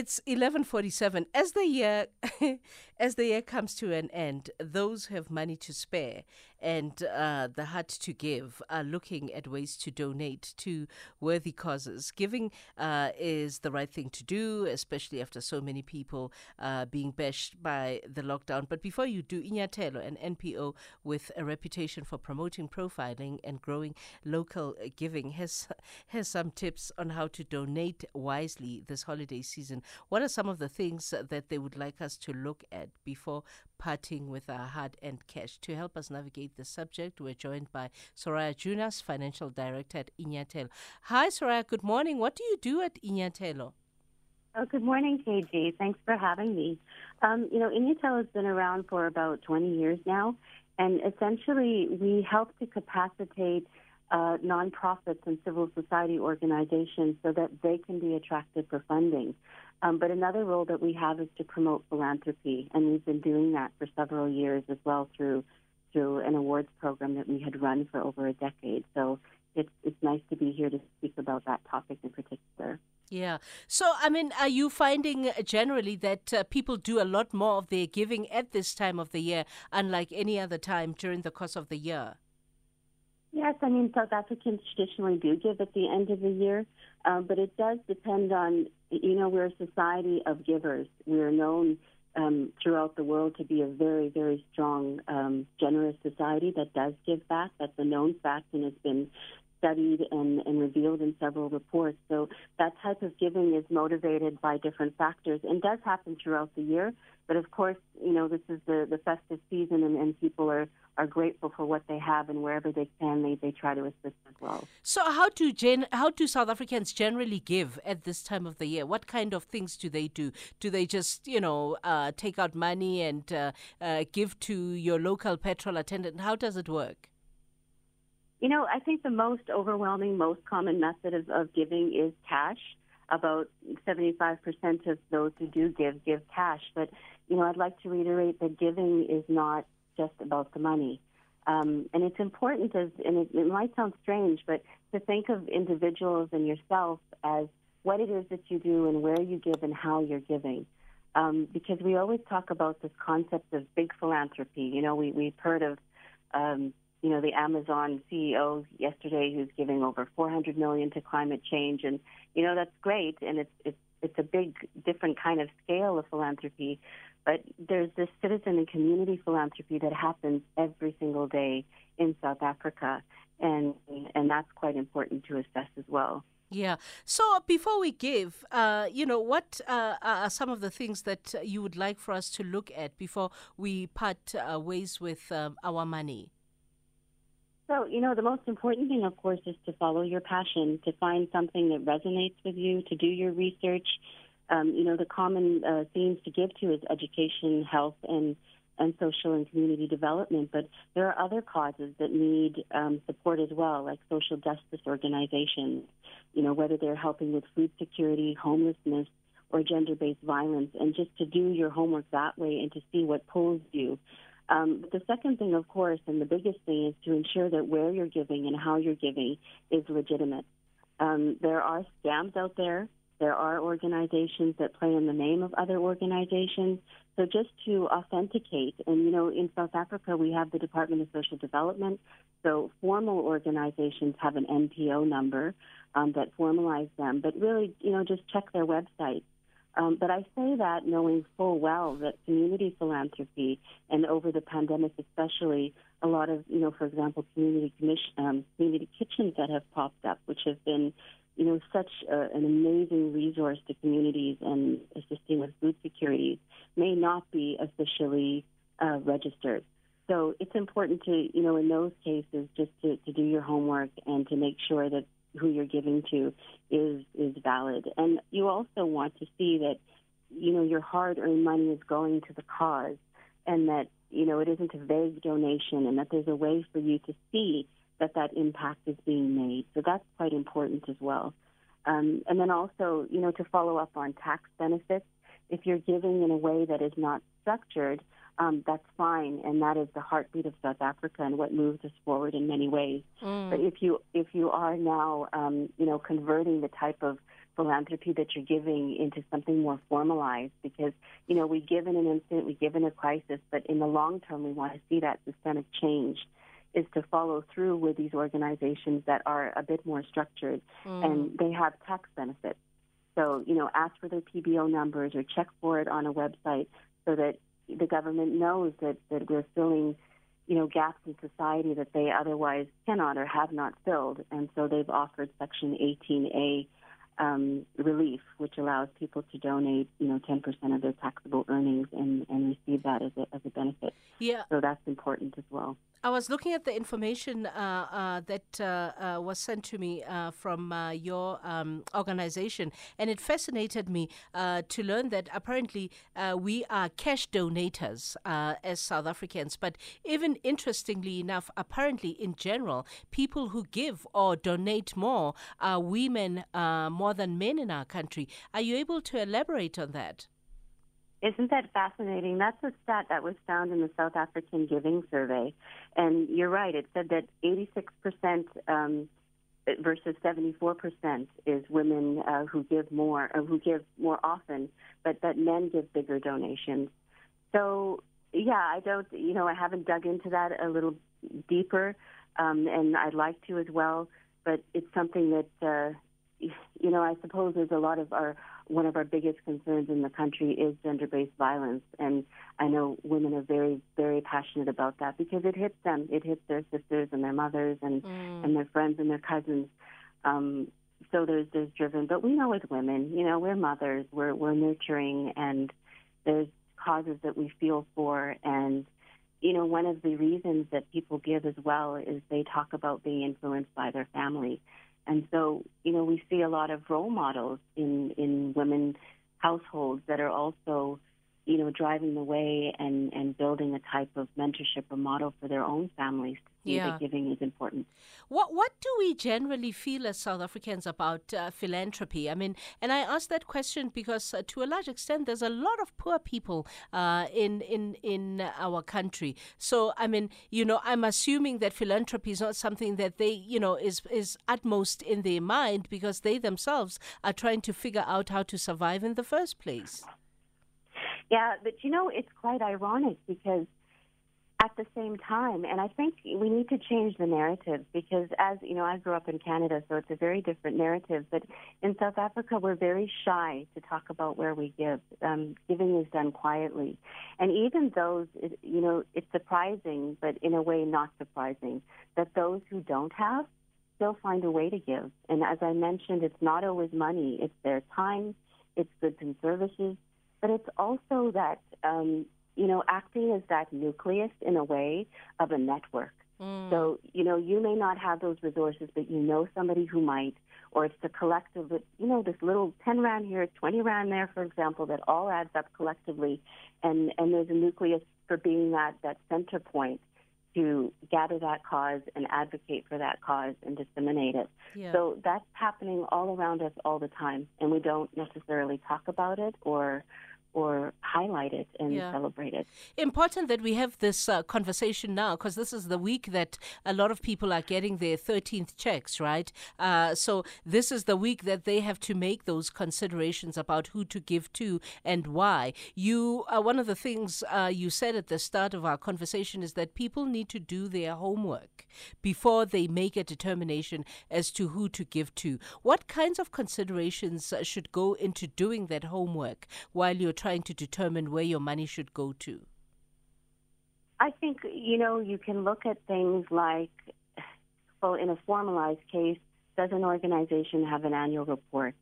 It's 11:47 as the year as the year comes to an end those who have money to spare and uh, the heart to give are looking at ways to donate to worthy causes. Giving uh, is the right thing to do especially after so many people uh, being bashed by the lockdown. But before you do Inyathelo an NPO with a reputation for promoting profiling and growing local giving has has some tips on how to donate wisely this holiday season what are some of the things that they would like us to look at before parting with our hard earned cash. To help us navigate the subject, we're joined by Soraya Joonas, Financial Director at Inyathelo. Hi, Soraya. Good morning. What do you do at Inyathelo? Oh, good morning, KG. Thanks for having me. Um, you know, Inyathelo has been around for about 20 years now, and essentially we help to capacitate uh, nonprofits and civil society organizations so that they can be attracted for funding. Um, but another role that we have is to promote philanthropy, and we've been doing that for several years as well through through an awards program that we had run for over a decade. So it's it's nice to be here to speak about that topic in particular. Yeah. So, I mean, are you finding generally that uh, people do a lot more of their giving at this time of the year, unlike any other time during the course of the year? Yes, I mean, South Africans traditionally do give at the end of the year, um, but it does depend on, you know, we're a society of givers. We're known um, throughout the world to be a very, very strong, um, generous society that does give back. That's a known fact and has been studied and, and revealed in several reports. So that type of giving is motivated by different factors and does happen throughout the year. But of course, you know, this is the, the festive season and, and people are, are grateful for what they have and wherever they can, they, they try to assist as well. So how do gen- how do South Africans generally give at this time of the year? What kind of things do they do? Do they just, you know, uh, take out money and uh, uh, give to your local petrol attendant? How does it work? You know, I think the most overwhelming, most common method of, of giving is cash. About 75% of those who do give, give cash. But, you know, I'd like to reiterate that giving is not just about the money. Um, and it's important, as, and it, it might sound strange, but to think of individuals and yourself as what it is that you do and where you give and how you're giving. Um, because we always talk about this concept of big philanthropy. You know, we, we've heard of um, you know, the Amazon CEO yesterday who's giving over 400 million to climate change, and you know that's great, and it's it's it's a big different kind of scale of philanthropy, but there's this citizen and community philanthropy that happens every single day in South Africa, and and that's quite important to assess as well. Yeah. So before we give, uh, you know, what uh, are some of the things that you would like for us to look at before we part uh, ways with um, our money? So, you know, the most important thing, of course, is to follow your passion, to find something that resonates with you, to do your research. Um, you know, the common uh, themes to give to is education, health, and and social and community development. But there are other causes that need um, support as well, like social justice organizations. You know, whether they're helping with food security, homelessness, or gender-based violence, and just to do your homework that way and to see what pulls you. Um, the second thing, of course, and the biggest thing is to ensure that where you're giving and how you're giving is legitimate. Um, there are scams out there. There are organizations that play in the name of other organizations. So just to authenticate, and you know, in South Africa, we have the Department of Social Development. So formal organizations have an NPO number um, that formalize them. But really, you know, just check their website. Um, but I say that knowing full well that community philanthropy, and over the pandemic especially, a lot of, you know, for example, community commission, um, community kitchens that have popped up, which have been, you know, such a, an amazing resource to communities and assisting with food security, may not be officially uh, registered. So it's important to, you know, in those cases, just to, to do your homework and to make sure that who you're giving to is is valid. And you also want to see that you know your hard-earned money is going to the cause, and that you know it isn't a vague donation, and that there's a way for you to see that that impact is being made. So that's quite important as well. Um, and then also, you know, to follow up on tax benefits, if you're giving in a way that is not structured, um, that's fine, and that is the heartbeat of South Africa and what moves us forward in many ways. Mm. But if you if you are now, um, you know, converting the type of philanthropy that you're giving into something more formalized because, you know, we give in an instant, we give in a crisis, but in the long term, we want to see that systemic change is to follow through with these organizations that are a bit more structured mm. and they have tax benefits. So, you know, ask for their PBO numbers or check for it on a website so that the government knows that, that we're filling, you know, gaps in society that they otherwise cannot or have not filled. And so they've offered Section 18A um, relief, which allows people to donate, you know, 10% of their taxable earnings and, and receive that as a, as a benefit. Yeah. So that's important as well. I was looking at the information uh, uh, that uh, uh was sent to me uh, from uh, your um, organization, and it fascinated me to learn that apparently we are cash donators as South Africans. But even interestingly enough, apparently in general, people who give or donate more are women more than men in our country. Are you able to elaborate on that? Isn't that fascinating? That's a stat that was found in the South African Giving Survey. And you're right, it said that 86% um, versus 74% is women uh, who give more, or who give more often, but that men give bigger donations. So, yeah, I don't, you know, I haven't dug into that a little deeper, um, and I'd like to as well, but it's something that, uh, you know, I suppose there's a lot of our one of our biggest concerns in the country is gender-based violence, and I know women are very, very passionate about that because it hits them. It hits their sisters and their mothers and mm. and their friends and their cousins. Um, so there's there's driven, but we know with women, you know, we're mothers, we're we're nurturing, and there's causes that we feel for, and you know, one of the reasons that people give as well is they talk about being influenced by their family. And so, you know, we see a lot of role models in, in women households that are also, you know, driving the way and, and building a type of mentorship or model for their own families to see yeah. That giving is important. What what do we generally feel as South Africans about uh, philanthropy? I mean, and I ask that question because uh, to a large extent, there's a lot of poor people uh, in in in our country. So I mean, you know, I'm assuming that philanthropy is not something that they, you know, is is utmost in their mind because they themselves are trying to figure out how to survive in the first place. Yeah, but you know, it's quite ironic because at the same time. And I think we need to change the narrative because, as you know, I grew up in Canada, so it's a very different narrative. But in South Africa, we're very shy to talk about where we give. Um, giving is done quietly. And even those, you know, it's surprising, but in a way not surprising, that those who don't have still find a way to give. And as I mentioned, it's not always money, it's their time, it's goods and services, but it's also that. Um, you know, acting as that nucleus in a way of a network. Mm. So, you know, you may not have those resources, but you know somebody who might, or it's the collective, you know, this little 10 rand here, 20 rand there, for example, that all adds up collectively. And, and there's a nucleus for being that, that center point to gather that cause and advocate for that cause and disseminate it. Yeah. So that's happening all around us all the time, and we don't necessarily talk about it or or highlight it and yeah. celebrate it. Important that we have this uh, conversation now because this is the week that a lot of people are getting their 13th checks, right? Uh, so this is the week that they have to make those considerations about who to give to and why. You, uh, one of the things uh, you said at the start of our conversation is that people need to do their homework before they make a determination as to who to give to. What kinds of considerations uh, should go into doing that homework while you're trying to determine where your money should go to? I think, you know, you can look at things like, well, in a formalized case, does an organization have an annual report?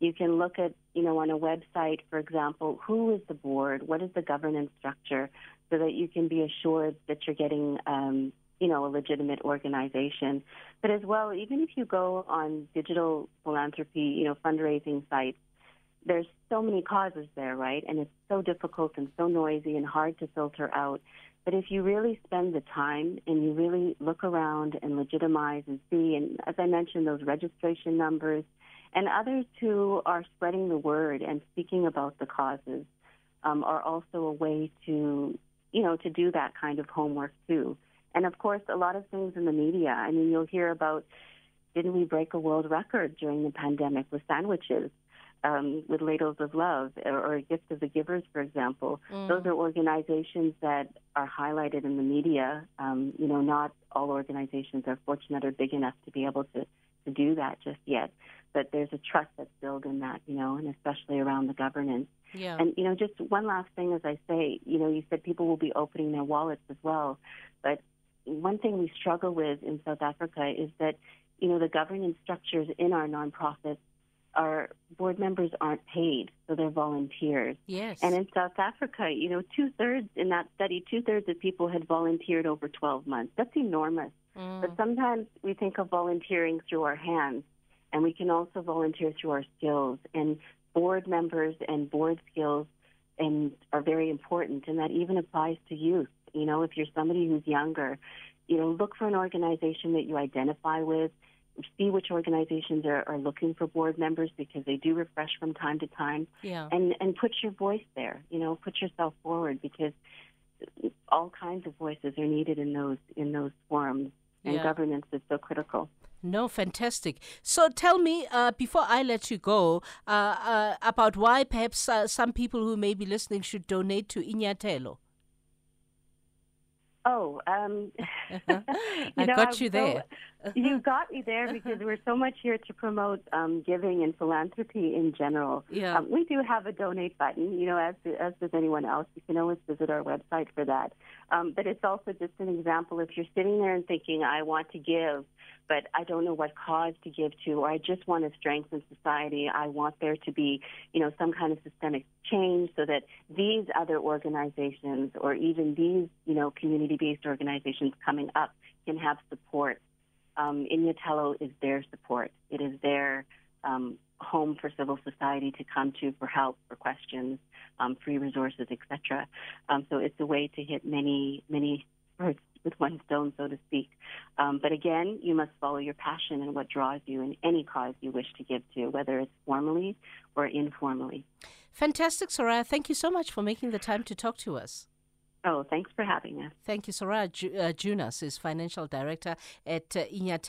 You can look at, you know, on a website, for example, who is the board? What is the governance structure? So that you can be assured that you're getting, um, you know, a legitimate organization. But as well, even if you go on digital philanthropy, you know, fundraising sites, there's so many causes there, right? And it's so difficult and so noisy and hard to filter out. But if you really spend the time and you really look around and legitimize and see, and as I mentioned, those registration numbers and others who are spreading the word and speaking about the causes um, are also a way to, you know, to do that kind of homework too. And of course, a lot of things in the media. I mean, you'll hear about didn't we break a world record during the pandemic with sandwiches? Um, with Ladles of Love or, or Gift of the Givers, for example. Mm. Those are organizations that are highlighted in the media. Um, you know, not all organizations are fortunate or big enough to be able to, to do that just yet. But there's a trust that's built in that, you know, and especially around the governance. Yeah. And, you know, just one last thing as I say, you know, you said people will be opening their wallets as well. But one thing we struggle with in South Africa is that, you know, the governance structures in our nonprofits board members aren't paid, so they're volunteers. Yes. And in South Africa, you know, two thirds in that study, two thirds of people had volunteered over 12 months. That's enormous. Mm. But sometimes we think of volunteering through our hands, and we can also volunteer through our skills. And board members and board skills and are very important, and that even applies to youth. You know, if you're somebody who's younger, you know, look for an organization that you identify with see which organizations are, are looking for board members because they do refresh from time to time. Yeah. And and put your voice there. You know, put yourself forward because all kinds of voices are needed in those in those forums, and yeah. governance is so critical. No, fantastic. So tell me, uh, before I let you go, uh, uh, about why perhaps uh, some people who may be listening should donate to Inyathelo. Oh, um, I know, got you there. So, you got me there because we're so much here to promote um, giving and philanthropy in general. Yeah. Um, we do have a donate button, you know, as, as does anyone else. You can always visit our website for that. Um, but it's also just an example if you're sitting there and thinking, I want to give, but I don't know what cause to give to, or I just want to strengthen society. I want there to be, you know, some kind of systemic change so that these other organizations or even these, you know, community-based organizations coming up can have support. Um, Inyathelo is their support. It is their um, home for civil society to come to for help, for questions, um, free resources, etc. Um, so it's a way to hit many, many birds with one stone, so to speak. Um, but again, you must follow your passion and what draws you in any cause you wish to give to, whether it's formally or informally. Fantastic, Soraya. Thank you so much for making the time to talk to us. Oh, thanks for having us. Thank you, Soraya Ju- uh, Joonas is financial director at uh, Inyathelo.